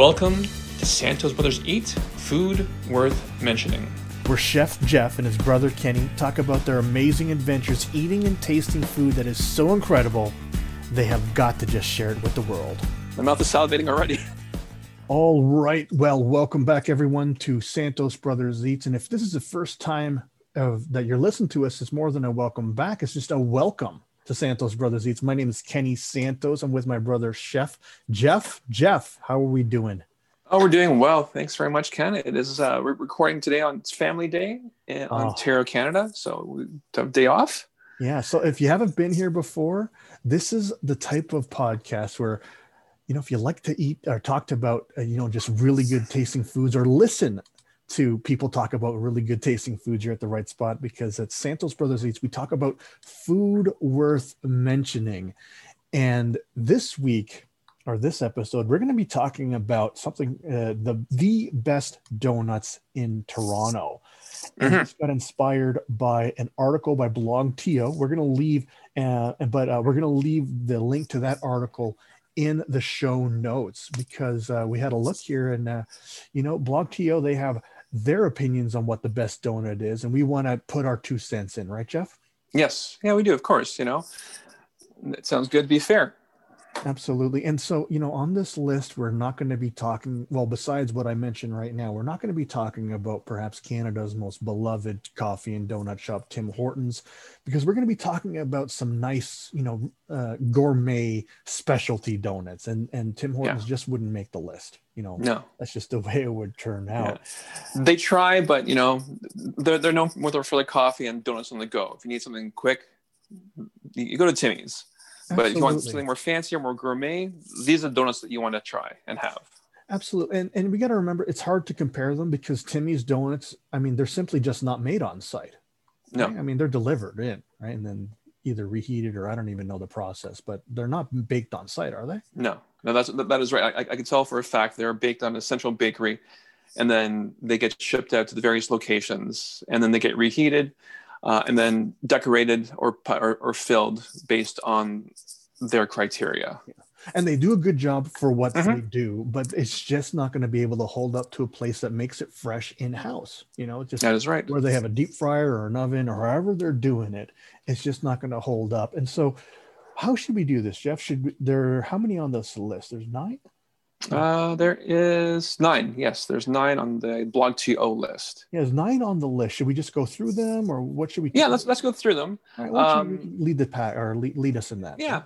Welcome to Santos Brothers Eat Food Worth Mentioning. where Chef Jeff and his brother Kenny talk about their amazing adventures eating and tasting food that is so incredible, they have got to just share it with the world. My mouth is salivating already. All right. Well, welcome back, everyone, to Santos Brothers Eats. And if this is the first time of, that you're listening to us, it's more than a welcome back. It's just a welcome to Santos Brothers Eats. My name is Kenny Santos. I'm with my brother, Chef Jeff. Jeff, how are we doing? Oh, we're doing well. Thanks very much, Ken. It is uh, we're recording today on Family Day in Oh. Ontario, Canada. So we have day off. Yeah. So if you haven't been here before, this is the type of podcast where, you know, if you like to eat or talk about, uh, you know, just really good tasting foods or listen to people talk about really good tasting foods, you're at the right spot because at Santos Brothers Eats, we talk about food worth mentioning. And this week, or this episode, we're going to be talking about something uh, the the best donuts in Toronto. And Mhm. this got inspired by an article by Blog TO. We're going to leave, uh, but uh, we're going to leave the link to that article in the show notes because uh, we had a look here, and uh, you know, Blog TO they have their opinions on what the best donut is, and we want to put our two cents in, right, Jeff? Yes. Yeah, we do, of course. You know, it sounds good to be fair. Absolutely. And so, you know, on this list, we're not going to be talking, well, besides what I mentioned right now, we're not going to be talking about perhaps Canada's most beloved coffee and donut shop, Tim Hortons, because we're going to be talking about some nice, you know, uh, gourmet specialty donuts. And, and Tim Hortons just wouldn't make the list. You know, No. that's just the way it would turn out. They try, but you know, they're they're known more for like coffee and donuts on the go. If you need something quick, you go to Timmy's. But if you want something more fancy or more gourmet, these are donuts that you want to try and have. Absolutely. And, and we got to remember it's hard to compare them because Timmy's donuts, I mean, they're simply just not made on site. No. right? I mean, they're delivered in, right? And then either reheated or I don't even know the process, but they're not baked on site, are they? No, no, that's that is right. I, I can tell for a fact they're baked on a central bakery, and then they get shipped out to the various locations, and then they get reheated, uh, and then decorated or, or or filled based on their criteria. And they do a good job for what Mhm. they do, but it's just not going to be able to hold up to a place that makes it fresh in house. You know, just That is right. where they have a deep fryer or an oven or however they're doing it, it's just not going to hold up. And so, how should we do this, Jeff? Should we, there? How many on this list? There's nine. Uh, there is nine. Yes, there's nine on the BlogTO list. Yeah, there's nine on the list. Should we just go through them, or what should we? Yeah, let's let's go through them. All right, why don't um, you lead the pack or lead, lead us in that. Yeah.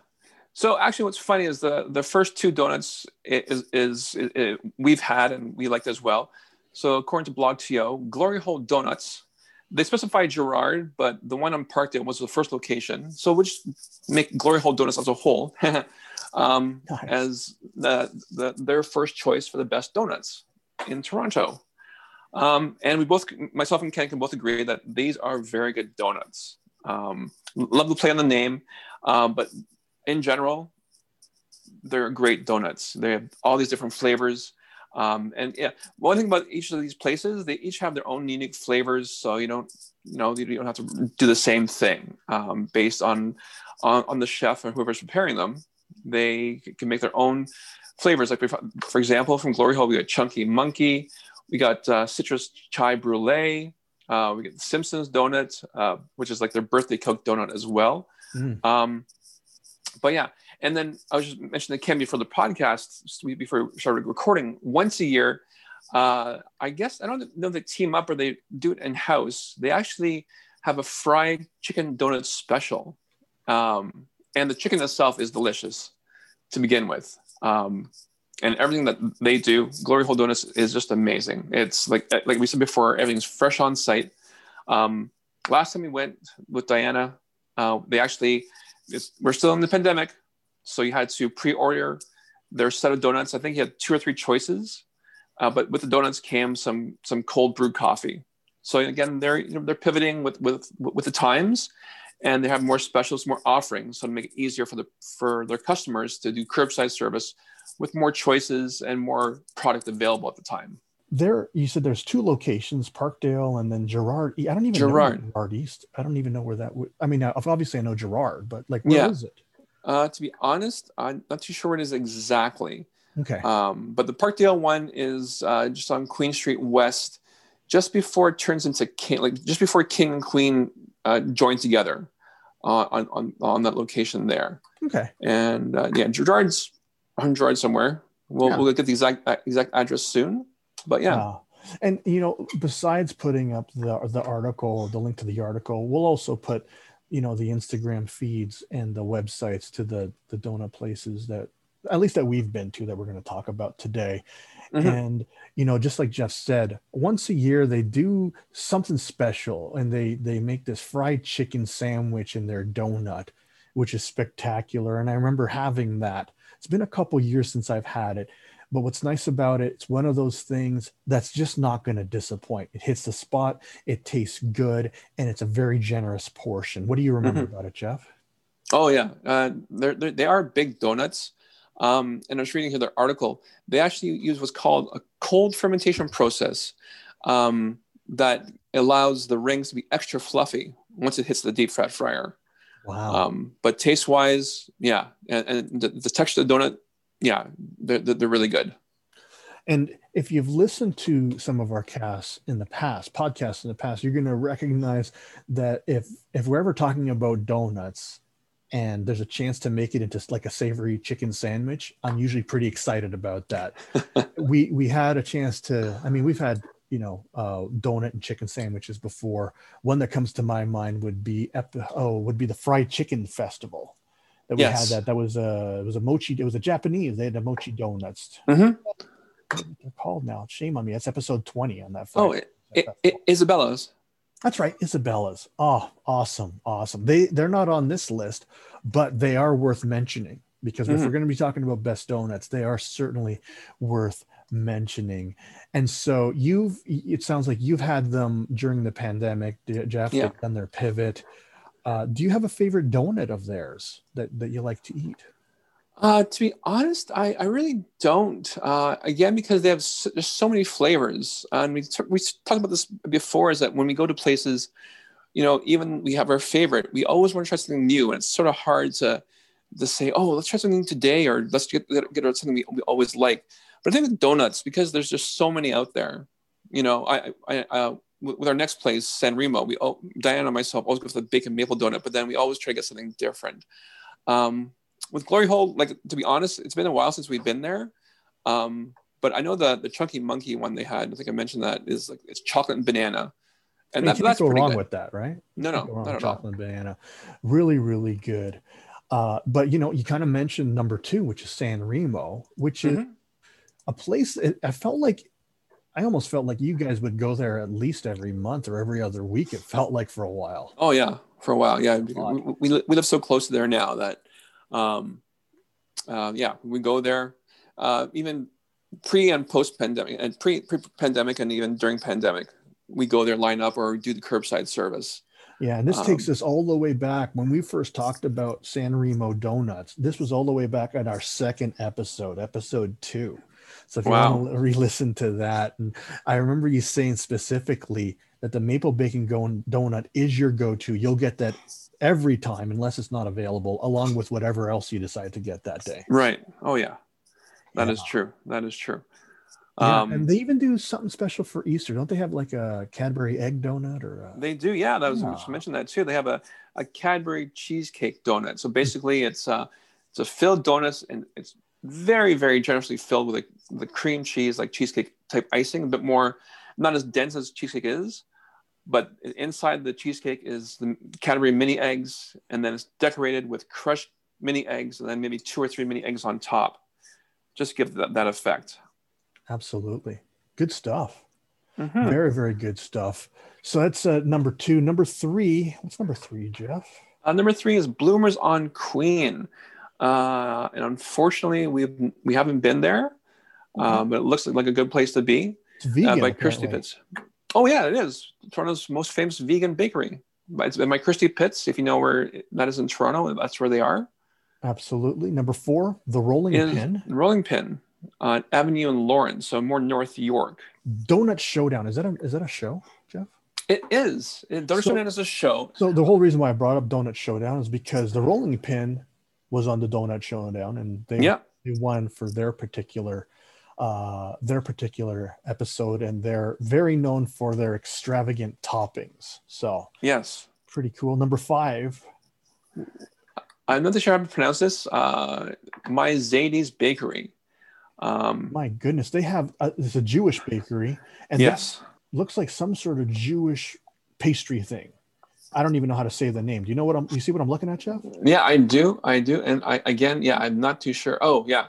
So actually, what's funny is the the first two donuts is is, is, we've had and we liked as well. So according to Blog TO, Glory Hole Donuts, they specify Gerrard, but the one on Parkdale was the first location. So we'll just make Glory Hole Donuts as a whole um, Nice. as the, the their first choice for the best donuts in Toronto. Um, and we both, myself and Ken, can both agree that these are very good donuts. Um, love the play on the name, um, but in general, they're great donuts. They have all these different flavors. Um, and yeah, one thing about each of these places, they each have their own unique flavors. So you don't, you know, you don't have to do the same thing um, based on, on on the chef or whoever's preparing them. They can make their own flavors. Like for example, from Glory Hole, we got Chunky Monkey, we got uh, Citrus Chai Brulee, uh, we get Simpsons Donut, uh, which is like their birthday Coke donut as well. Mm. Um, but yeah, and then I was just mentioning to Ken before the podcast, we- before we started recording, once a year, uh, I guess, I don't know if they team up or they do it in house. They actually have a fried chicken donut special. Um, and the chicken itself is delicious to begin with. Um, and everything that they do, Glory Hole Donuts is just amazing. It's like like we said before, everything's fresh on site. Um, last time we went with Diana, uh, they actually we're still in the pandemic, so you had to pre-order their set of donuts. I think you had two or three choices, uh, but with the donuts came some some cold brewed coffee. So again, they're you know, they're pivoting with with with the times, and they have more specials, more offerings, so to make it easier for the for their customers to do curbside service with more choices and more product available at the time. There, you said there's two locations, Parkdale and then Gerrard. I don't even Gerrard. know Gerrard East. I don't even know where that would. I mean, obviously I know Gerrard, but like, where is Yeah. it? Uh, to be honest, I'm not too sure what it is exactly. Okay. Um, but the Parkdale one is uh, just on Queen Street West, just before it turns into King, like just before King and Queen uh, join together uh, on, on on that location there. okay. And uh, yeah, Gerrard's on Gerrard somewhere. We'll Yeah. we'll get the exact uh, exact address soon. But yeah, and you know, besides putting up the the article, the link to the article, we'll also put, you know, the Instagram feeds and the websites to the the donut places that at least that we've been to that we're going to talk about today. Mhm. And you know, just like Jeff said, once a year they do something special, and they they make this fried chicken sandwich in their donut, which is spectacular. And I remember having that. It's been a couple years since I've had it. But what's nice about it, it's one of those things that's just not going to disappoint. It hits the spot, it tastes good, and it's a very generous portion. What do you remember about it, Jeff? Oh yeah, uh, they're, they're they are big donuts. Um, and I was reading here their article. They actually use what's called a cold fermentation process um, that allows the rings to be extra fluffy once it hits the deep fat fryer. Wow. Um, but taste wise, yeah, and, and the, the texture of the donut, yeah, they're, they're they're really good. And if you've listened to some of our casts in the past, podcasts in the past, you're going to recognize that if if we're ever talking about donuts and there's a chance to make it into like a savory chicken sandwich, I'm usually pretty excited about that. we we had a chance to. I mean, we've had you know uh, donut and chicken sandwiches before. One that comes to my mind would be oh would be the fried chicken festival. That we Yes. had that that was a it was a mochi it was a Japanese they had a mochi donuts Mhm. they're called now. Shame on me. That's episode 20 on that. Oh, it, it, Isabella's. That's right. Isabella's. Oh, awesome. Awesome. They they're not on this list, but they are worth mentioning because if Mhm. we're going to be talking about best donuts, they are certainly worth mentioning. And so you've it sounds like you've had them during the pandemic, Jeff. Yeah. They've done their pivot. Uh, do you have a favorite donut of theirs that, that you like to eat? Uh, to be honest, I, I really don't. Uh, again, because they have so, there's so many flavors, and we t- we talked about this before. Is that when we go to places, you know, even we have our favorite, we always want to try something new, and it's sort of hard to to say, oh, let's try something today, or let's get get, something we, we always like. But I think with donuts, because there's just so many out there, you know, I I uh, with our next place, San Remo, we oh, Diana and myself always go for the bacon maple donut, but then we always try to get something different. Um, with Glory Hole, like to be honest, it's been a while since we've been there. Um, but I know the the Chunky Monkey one they had. I think I mentioned that is like it's chocolate and banana, and that, that's go wrong good. with that, right? no, no, wrong not chocolate and banana. Really, really good. Uh, but you know, you kind of mentioned number two, which is San Remo, which is Mhm. a place it, I felt like I almost felt like you guys would go there at least every month or every other week. It felt like for a while. Oh yeah, for a while. Yeah, we, we, we live so close to there now that, um, uh, yeah, we go there. Uh, even pre and post pandemic, and pre pre pandemic, and even during pandemic, we go there, line up, or do the curbside service. Yeah, and this takes Um, us all the way back when we first talked about San Remo donuts. This was all the way back at our second episode, episode two. So if you Wow. want to re-listen to that, and I remember you saying specifically that the maple bacon donut is your go-to. You'll get that every time unless it's not available, along with whatever else you decide to get that day. Right. Oh yeah, that is Yeah. true. That is true. Yeah, Um, and they even do something special for Easter. Don't they have like a Cadbury egg donut or a, They do, yeah. That was I Yeah. should mention that too. They have a, a Cadbury cheesecake donut. So basically, it's a it's a filled donut, and it's very very generously filled with the cream cheese, like cheesecake type icing, a bit more not as dense as cheesecake is, but inside the cheesecake is the Cadbury mini eggs, and then it's decorated with crushed mini eggs, and then maybe two or three mini eggs on top, just to give that, that effect. absolutely good stuff. Mhm. Very, very good stuff. So that's uh, number two. Number three. What's number three, Jeff? Uh, number three is Bloomers on Queen, uh, and unfortunately, we we haven't been there, uh, but it looks like a good place to be. It's vegan. uh, by Christy. Pitts. Oh yeah, it is Toronto's most famous vegan bakery. It's by Christie Pitts. If you know where that is in Toronto, that's where they are. Absolutely. Number four, the rolling Is pin. Rolling Pin on Avenue and Lawrence, so more North York. Donut Showdown. Is that a is that a show, Jeff? It is. It, Donut So- Showdown is a show. So the whole reason why I brought up Donut Showdown is because the rolling pin was on the Donut Showdown, and they Yeah. they won for their particular uh, their particular episode, and they're very known for their extravagant toppings. So yes, pretty cool. Number five. I'm not sure how to pronounce this. Uh, my Zadie's Bakery. Um, My goodness, they have a, it's a Jewish bakery, and yes, looks like some sort of Jewish pastry thing. I don't even know how to say the name. Do you know what I'm? You see what I'm looking at, Jeff? yeah, I do, I do, and I again, yeah, I'm not too sure. Oh, yeah,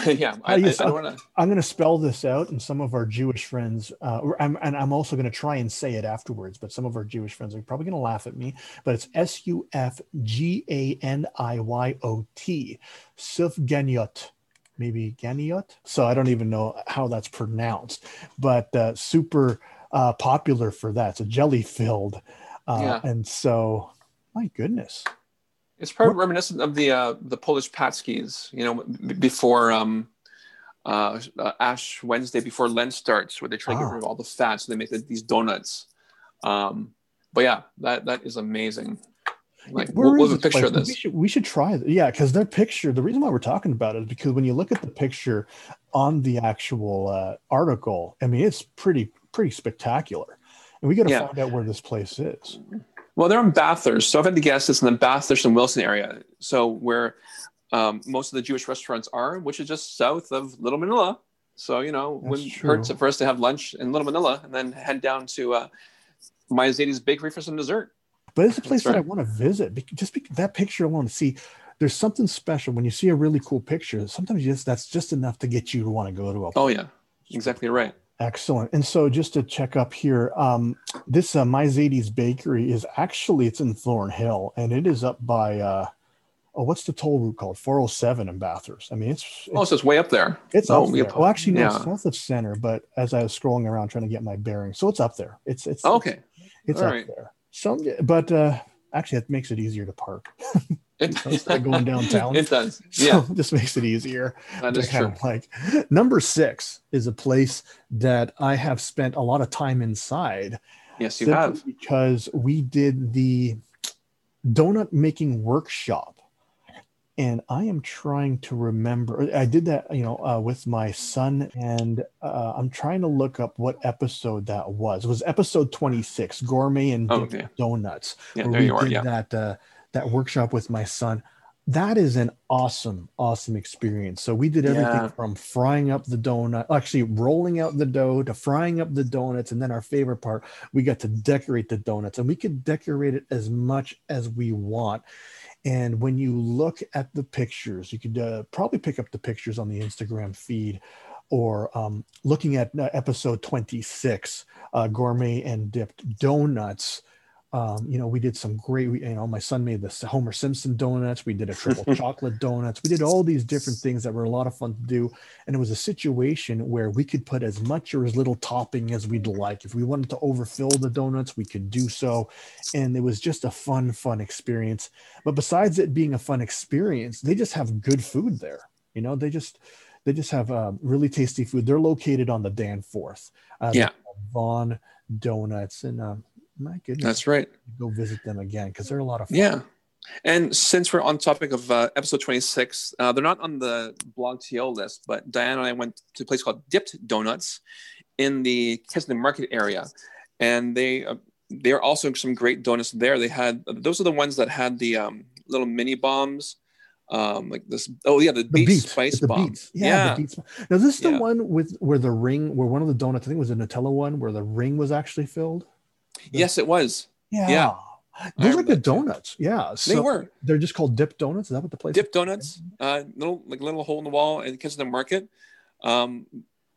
yeah, I, I, I you- don't want to. I'm going to spell this out, and some of our Jewish friends, uh, I'm, and I'm also going to try and say it afterwards. But some of our Jewish friends are probably going to laugh at me. But it's S U F G A N I Y O T, Sufganiot, maybe Ganiot. So I don't even know how that's pronounced, but uh, super uh, popular for that. It's a jelly filled, uh, Yeah. and so my goodness, It's probably reminiscent of the uh, the Polish paczkis, you know, b- before um, uh, uh, Ash Wednesday, before Lent starts, where they try to get Ah. rid of all the fat, so they make the, these donuts. Um, but yeah, that that is amazing. Like Where we'll, we'll have a picture of this. We should, we should try it. Yeah, because their picture, the reason why we're talking about it is because when you look at the picture on the actual uh, article, I mean, it's pretty, pretty spectacular. And we got to Yeah. find out where this place is. Well, they're in Bathurst, so if I've had to guess it's in the Bathurst and Wilson area. So where um, most of the Jewish restaurants are, which is just south of Little Manila. So you know, That's wouldn't true. hurt for us to have lunch in Little Manila and then head down to uh, my Zadie's Bakery for some dessert. But it's a place that I want to visit. Just that picture alone, see, there's something special when you see a really cool picture. Sometimes you just that's just enough to get you to want to go to a Oh yeah, exactly right. Excellent. And so just to check up here, um, this uh, My Zadie's Bakery is actually it's in Thornhill and it is up by uh, oh, what's the toll route called? 407 in Bathurst. I mean, it's it's, Oh, so it's way up there. it's oh, up there. Well, actually, no, yeah. south of center. But as I was scrolling around trying to get my bearings, so it's up there. It's it's okay. it's all up right. there. So, but uh, actually, it makes it easier to park. It, Instead of going downtown. it does. Yeah, it just makes it easier. that is true. like number six is a place that I have spent a lot of time inside. Yes, you have. because we did the donut making workshop, and I am trying to remember. I did that, you know, uh, with my son, and uh, I'm trying to look up what episode that was. It was episode 26, gourmet and Oh, yeah. donuts Yeah, there we you are. Yeah. that uh, that workshop with my son. That is an awesome, awesome experience. So we did everything Yeah. from frying up the donut, actually rolling out the dough to frying up the donuts, and then our favorite part, we got to decorate the donuts, and we could decorate it as much as we want. And when you look at the pictures, you could uh, probably pick up the pictures on the Instagram feed or um, looking at uh, episode 26, uh, gourmet and dipped donuts. Um, you know, we did some great, you know, my son made the Homer Simpson donuts. We did a triple chocolate donuts. We did all these different things that were a lot of fun to do. And it was a situation where we could put as much or as little topping as we'd like. If we wanted to overfill the donuts, we could do so. And it was just a fun, fun experience. But besides it being a fun experience, they just have good food there. You know, they just, they just have uh, really tasty food. They're located on the Danforth. Uh, Yeah. Von Donuts. And um, my goodness, That's right. go visit them again because they're a lot of fun. Yeah. And since we're on topic of uh, episode 26, uh, they're not on the blog TO list, but Diana and I went to a place called Dipped Donuts in the Kensington Market area. And they, uh, there are also some great donuts there. They had, those are the ones that had the um, little mini bombs, um, like this. Oh, yeah, the, The beet beets, spice the bomb. beets. Yeah, Yeah. the beets. Now this is the Yeah. one with where the ring, where one of the donuts, I think it was a Nutella one, where the ring was actually filled. Yes, it was. Yeah. Yeah. Those are good donuts. Yeah. They were. they're just called dip donuts. Is that what the place dip donuts, uh, little like little hole in the wall in Kensington Market. Um,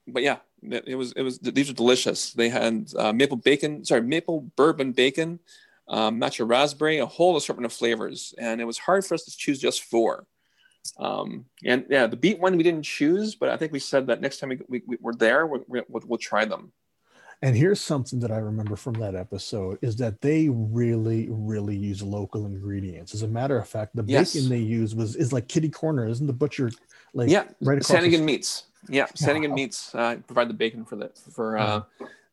but yeah, it it was it was these were delicious. They had uh, maple bacon, sorry, maple bourbon bacon, um, matcha raspberry, a whole assortment of flavors, and it was hard for us to choose just four. Um, and yeah, the beet one we didn't choose, but I think we said that next time we, we, we we're there, we, we, we'll, we'll try them. And here's something that I remember from that episode is that they really, really use local ingredients. As a matter of fact, the Yes. bacon they use was is like kitty corner, isn't the butcher like yeah, right across the Meats. Yeah, Sanagan Yeah. Meats uh, provide the bacon for the for uh,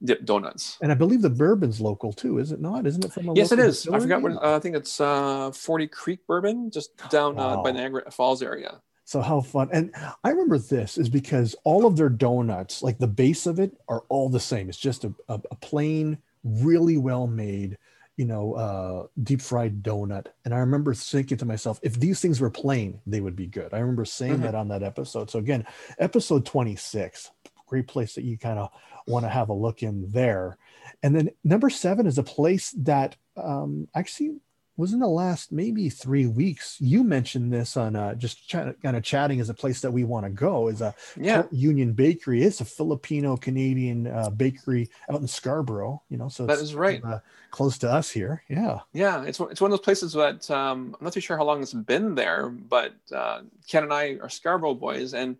dip donuts. And I believe the bourbon's local too, is it not? Isn't it from a Yes, it is. I forgot what uh, I think it's uh, Forty Creek Bourbon, just down uh, by Wow. Niagara Falls area. So how fun! And I remember this is because all of their donuts, like the base of it, are all the same. It's just a, a, a plain, really well made, you know, uh, deep fried donut. And I remember thinking to myself, if these things were plain, they would be good. I remember saying mm-hmm. that on that episode. So again, episode 26, great place that you kind of want to have a look in there. And then number seven is a place that um, actually was in the last maybe three weeks. You mentioned this on uh, just ch- kind of chatting as a place that we want to go. Is a yeah. Union Bakery. It's a Filipino Canadian uh, bakery out in Scarborough. You know, so that is right, uh, close to us here. Yeah, yeah. It's it's one of those places that um, I'm not too sure how long it's been there, but uh, Ken and I are Scarborough boys, and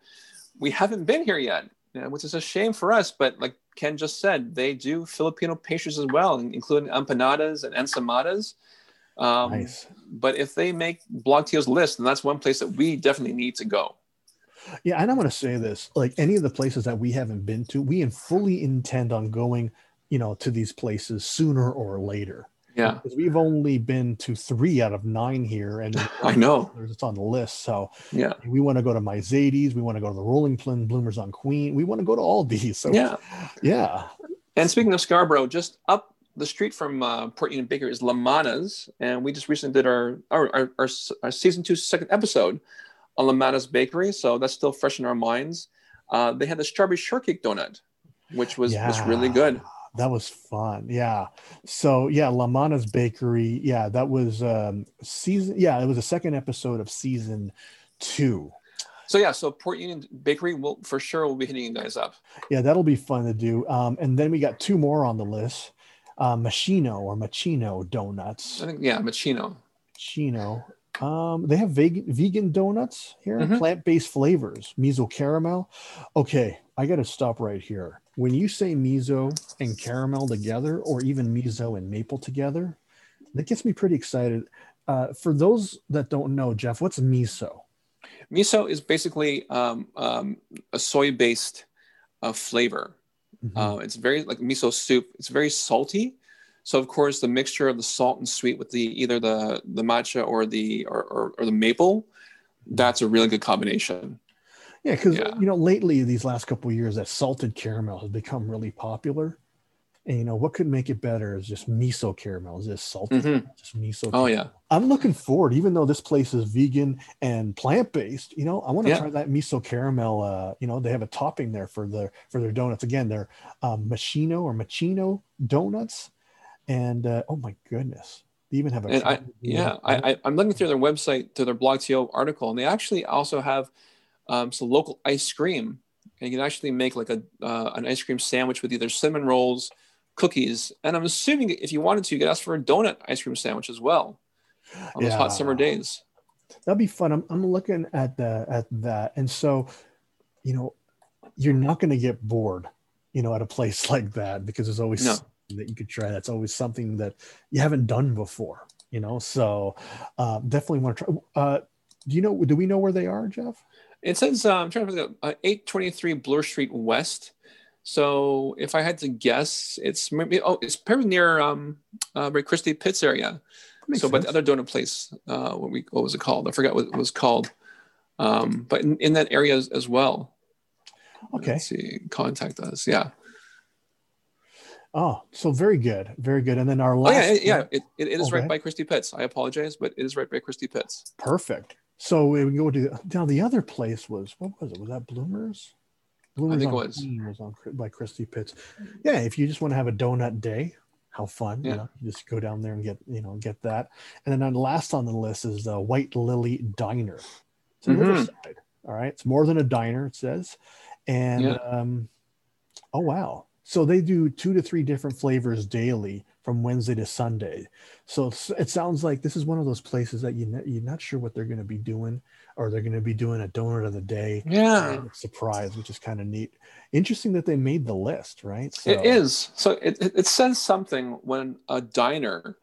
we haven't been here yet, which is a shame for us. But like Ken just said, they do Filipino pastries as well, including empanadas and ensamadas um, nice. But if they make Blog TO's list, then that's one place that we definitely need to go. Yeah, and I'm going to say this: like any of the places that we haven't been to, we fully intend on going, you know, to these places sooner or later. Yeah, because we've only been to three out of nine here, and I know it's on the list. So yeah, we want to go to My Zadie's, we want to go to the Rolling Pin Bloomers on Queen, we want to go to all these. So yeah, yeah. And speaking of Scarborough, just up the street from uh, Port Union Baker is Lamanna's, and we just recently did our our, our, our, our season two second episode on Lamanna's Bakery, so that's still fresh in our minds. Uh, they had the strawberry shortcake donut, which was yeah, was really good. That was fun. Yeah. So yeah, Lamanna's Bakery. Yeah, that was um, season. Yeah, it was the second episode of season two. So yeah, so Port Union Bakery will for sure will be hitting you guys up. Yeah, that'll be fun to do. Um, and then we got two more on the list uh, Machino or Machino donuts. I think yeah, Machino. Machino. Um, they have vegan vegan donuts here, mm-hmm. plant-based flavors, miso caramel. Okay, I got to stop right here. When you say miso and caramel together, or even miso and maple together, that gets me pretty excited. Uh, for those that don't know, Jeff, what's miso? Miso is basically um, um, a soy-based uh, flavor. Mm-hmm. Uh, it's very like miso soup. It's very salty. So of course the mixture of the salt and sweet with the either the the matcha or the or, or, or the maple, that's a really good combination. Yeah, because yeah. you know lately these last couple years that salted caramel has become really popular. And you know what could make it better is just miso caramel, is just salted, mm-hmm. just miso. Oh yeah, I'm looking forward. Even though this place is vegan and plant based, you know, I want to yeah. try that miso caramel. Uh, you know, they have a topping there for their for their donuts. Again, they're um, machino or machino donuts, and uh, oh my goodness, they even have a. I, yeah, I, I am looking through their website to their blog TO article, and they actually also have um, some local ice cream. And you can actually make like a uh, an ice cream sandwich with either cinnamon rolls cookies. And I'm assuming if you wanted to, you could ask for a donut ice cream sandwich as well on yeah. those hot summer days. That'd be fun. I'm, I'm looking at the at that, and so, you know, you're not going to get bored, you know, at a place like that because there's always no. that you could try. That's always something that you haven't done before, you know. So, uh, definitely want to try. Uh, do you know? Do we know where they are, Jeff? It says uh, I'm trying to think. Of, Uh, 823 Bloor Street West. So if I had to guess, it's maybe oh, it's probably near um, uh, Ray Christie Pitts area. So, but the other donut place, uh, what we what was it called? I forgot what it was called. Um, but in, in that area as, as well. Okay. Let's see, contact us. Yeah. Oh, so very good, very good. And then our last. Oh, yeah, yeah, it, it, it is right by Christie Pitts. I apologize, but it is right by Christie Pitts. Perfect. So we go to now. The other place was what was it? Was that Bloomers? Bloomers I think it was. was on by Christie Pitts. Yeah, if you just want to have a donut day, how fun! Yeah. You know, you just go down there and get you know get that. And then on last on the list is the White Lily Diner. It's mm-hmm. Riverside. All right, it's more than a diner. It says, and yeah. um, oh wow, so they do two to three different flavors daily from Wednesday to Sunday. So it sounds like this is one of those places that you you're not sure what they're going to be doing, or they're going to be doing a donut of the day. Yeah, surprise, which is kind of neat. Interesting that they made the list, right? So, it is. So it, it says something when a diner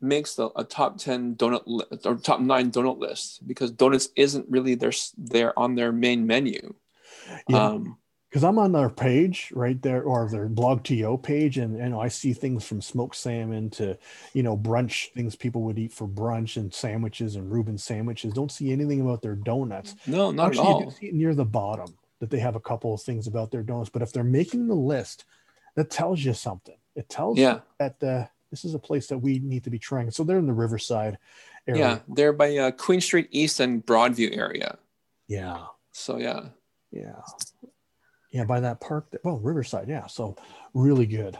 makes the a top 10 donut li- or top 9 donut list because donuts isn't really their they're on their main menu yeah. Um, because I'm on their page right there or their BlogTO page, and you know I see things from smoked salmon to you know brunch things people would eat for brunch and sandwiches and Reuben sandwiches. Don't see anything about their donuts. No, not Actually, at you all. do see it near the bottom that they have a couple of things about their donuts. But if they're making the list, that tells you something. It tells Yeah. you that uh, this is a place that we need to be trying. So they're in the Riverside area. Yeah, they're by uh, Queen Street East and Broadview area. Yeah. So yeah, Yeah. Yeah, by that park. That, well, Riverside. Yeah. So really good.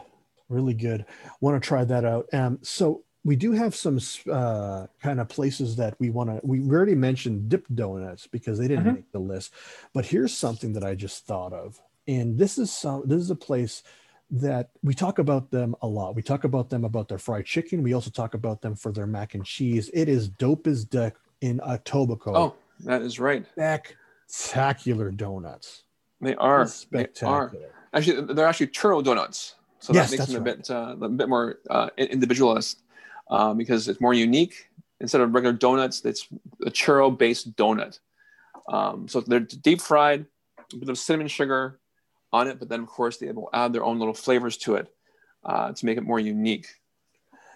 Really good. Want to try that out. Um, so we do have some uh, kind of places that we want to. We already mentioned Dip Donuts because they didn't Mhm. make the list. But here's something that I just thought of, and this is some. This is a place that we talk about them a lot. We talk about them about their fried chicken. We also talk about them for their mac and cheese. It is dope as deck in Etobicoke. Oh, that is right. spectacular donuts. They are. They are. Actually, they're actually churro donuts. So Yes, that makes them a bit uh, a bit more uh, individualist uh, because it's more unique. Instead of regular donuts, it's a churro based donut. Um, so they're deep fried, a bit of cinnamon sugar on it, but then of course they will add their own little flavors to it uh, to make it more unique.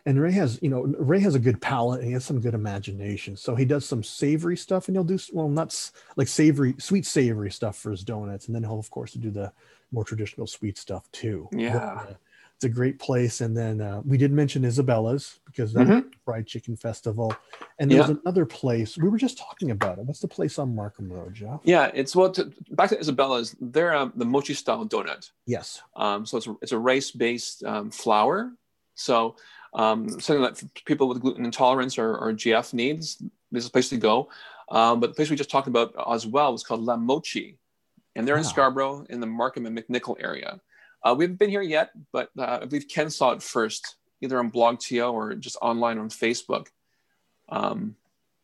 And Ray has, you know, Ray has a good palate and he has some good imagination. So he does some savory stuff and he'll do, well, not s- like savory, sweet savory stuff for his donuts. And then he'll, of course, do the more traditional sweet stuff too. But, Yeah. uh, it's a great place. And then uh, we did mention Isabella's because that's Mhm. fried chicken festival. And there's Yeah. another place, we were just talking about it. What's the place on Markham Road, Jeff? Yeah, it's well. To, back to Isabella's, they're um, the mochi style donut. Yes. Um, so it's a, it's a rice based um, flour. So um, something that people with gluten intolerance or, or GF needs, this is a place to go. Um, but the place we just talked about as well was called La Mochi, and they're in Scarborough in the Markham and McNicoll area. Uh, we haven't been here yet, but uh, I believe Ken saw it first, either on BlogTO or just online on Facebook. Um,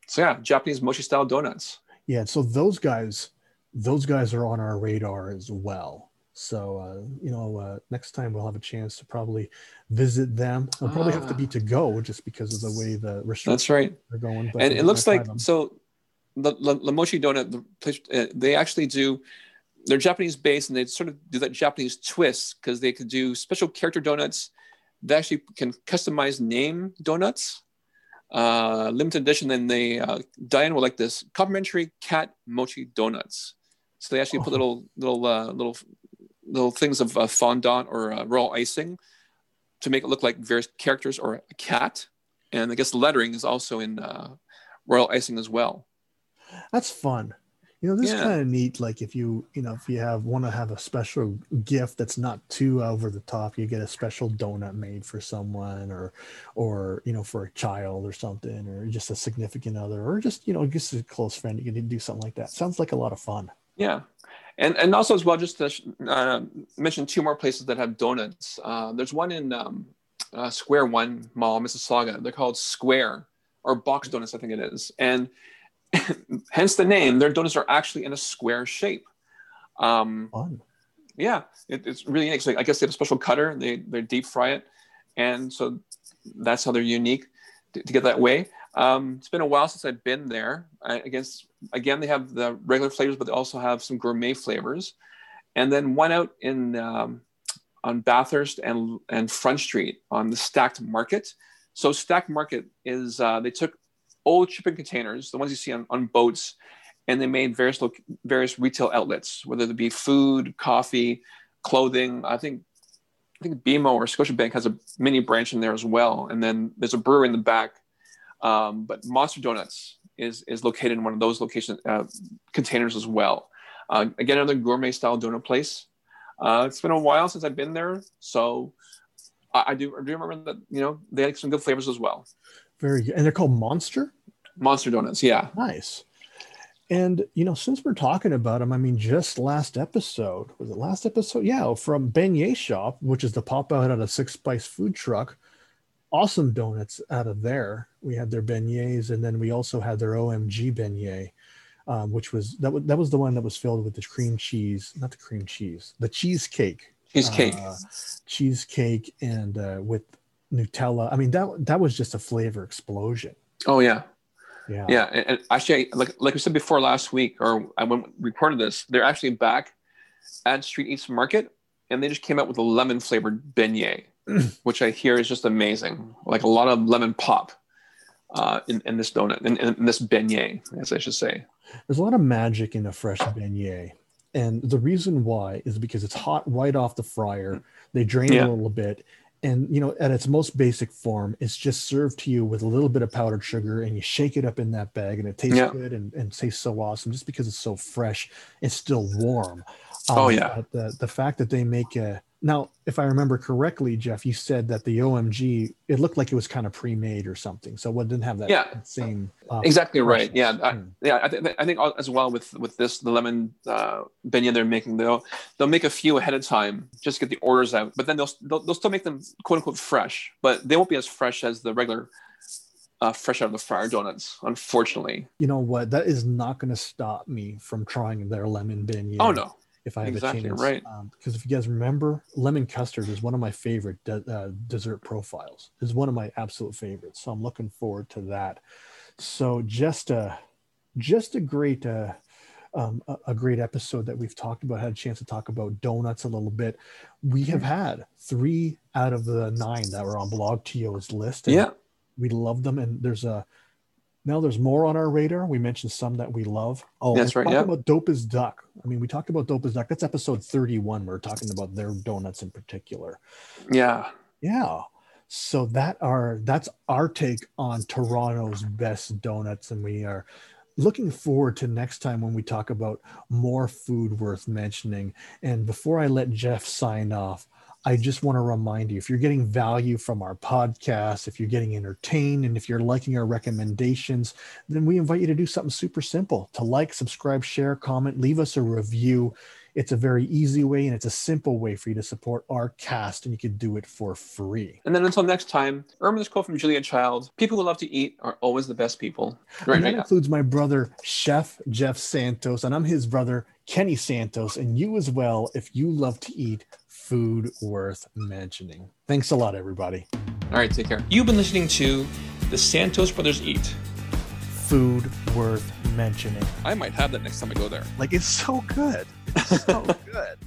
so yeah, Japanese mochi style donuts. Yeah, so those guys, those guys are on our radar as well. So uh, you know, uh, next time we'll have a chance to probably visit them. We'll probably have to be to go just because of the way the restrictions That's right. are going. But and it looks like them. so the La, La Mochi donut the place uh, they actually do they're japanese based and they sort of do that japanese twist because they could do special character donuts they actually can customize name donuts uh limited edition then they uh diane would like this complimentary cat mochi donuts so they actually put Oh. little little uh little little things of uh, fondant or uh, royal icing to make it look like various characters or a cat and i guess the lettering is also in uh royal icing as well That's fun. You know, this is kind of neat. Like if you, you know, if you have want to have a special gift that's not too over the top, you get a special donut made for someone, or, or you know, for a child or something, or just a significant other, or just you know, just a close friend. You can do something like that. Sounds like a lot of fun. Yeah, and and also as well, just to uh, mention two more places that have donuts. Uh, there's one in um, uh, Square One Mall, Mississauga. They're called Square or Box Donuts, I think it is, and hence the name. Their donuts are actually in a square shape. Um, Fun. yeah, it, it's really unique. So I guess they have a special cutter. They they deep fry it, and so that's how they're unique to, to get that way. Um, it's been a while since I've been there. I, I guess again they have the regular flavors, but they also have some gourmet flavors. And then one out in um, on Bathurst and and Front Street on the Stackt Market. So Stackt Market is uh, they took old shipping containers, the ones you see on, on boats, and they made various loc- various retail outlets, whether it be food, coffee, clothing. I think I think BMO or Scotiabank has a mini branch in there as well, and then there's a brewery in the back. Um, but Monster Donuts is is located in one of those location uh, containers as well. Uh, again, another gourmet style donut place. Uh, it's been a while since I've been there, so I, I do I do remember that you know they had some good flavors as well. Very good. And they're called Monster. Monster Donuts, yeah. Nice. And you know, since we're talking about them, I mean, just last episode was it last episode? Yeah, from Beignet Shop, which is the pop out at a Six Spice food truck. Awesome donuts out of there. We had their beignets, and then we also had their OMG beignet, um, which was that was that was the one that was filled with the cream cheese, not the cream cheese, the cheesecake, Cheesecake. uh, cheesecake, and uh, with Nutella. I mean, that that was just a flavor explosion. oh yeah. Yeah. Yeah, and, and actually, like like we said before last week, or I when recorded this, they're actually back at Street Eats Market, and they just came out with a lemon flavored beignet, which I hear is just amazing. Like a lot of lemon pop uh, in, in this donut, in, in this beignet, as I should say. There's a lot of magic in a fresh beignet. And the reason why is because it's hot right off the fryer. They drain Yeah. a little bit. And, you know, at its most basic form, it's just served to you with a little bit of powdered sugar and you shake it up in that bag and it tastes Yeah. good and, and tastes so awesome just because it's so fresh. It's still warm. Oh, yeah. The, the fact that they make a, now, if I remember correctly, Jeff, you said that the OMG, it looked like it was kind of pre-made or something. So it didn't have that Yeah. same. uh, Exactly right. Yeah. I, Mm. yeah. I, th- I think as well with with this the lemon uh, beignet they're making, they'll they'll make a few ahead of time just to get the orders out. But then they'll they'll, they'll still make them quote unquote fresh, but they won't be as fresh as the regular uh, fresh out of the fryer donuts. Unfortunately. you know what? That is not going to stop me from trying their lemon beignet. Oh no. If I have exactly a chance, right. Because if you guys remember, lemon custard is one of my favorite de- uh, dessert profiles. Is one of my absolute favorites. So I'm looking forward to that. So just a, just a great, uh, um, a, a great episode that we've talked about. Had a chance to talk about donuts a little bit. We have had three out of the nine that were on Blog TO's list. and Yeah. we love them and there's a now there's more on our radar. We mentioned some that we love. Oh That's right, talk about dope as duck. I mean we talked about dope as duck. That's episode 31 we're talking about their donuts in particular. Yeah. yeah. So that are that's our take on toronto's best donuts and we are looking forward to next time when we talk about more food worth mentioning. And before i let jeff sign off I just want to remind you if you're getting value from our podcast, if you're getting entertained, and if you're liking our recommendations, then we invite you to do something super simple to like, subscribe, share, comment, leave us a review. It's a very easy way and it's a simple way for you to support our cast, and you can do it for free. And then until next time, remember this quote from Julia Child: "People who love to eat are always the best people." Right. and that right includes my brother, Chef Jeff Santos, and I'm his brother, Kenny Santos, and you as well if you love to eat food worth mentioning. Thanks a lot, everybody. All right. Take care. You've been listening to the Santos Brothers Eat. Food worth mentioning. I might have that next time I go there. Like it's so good. It's so good.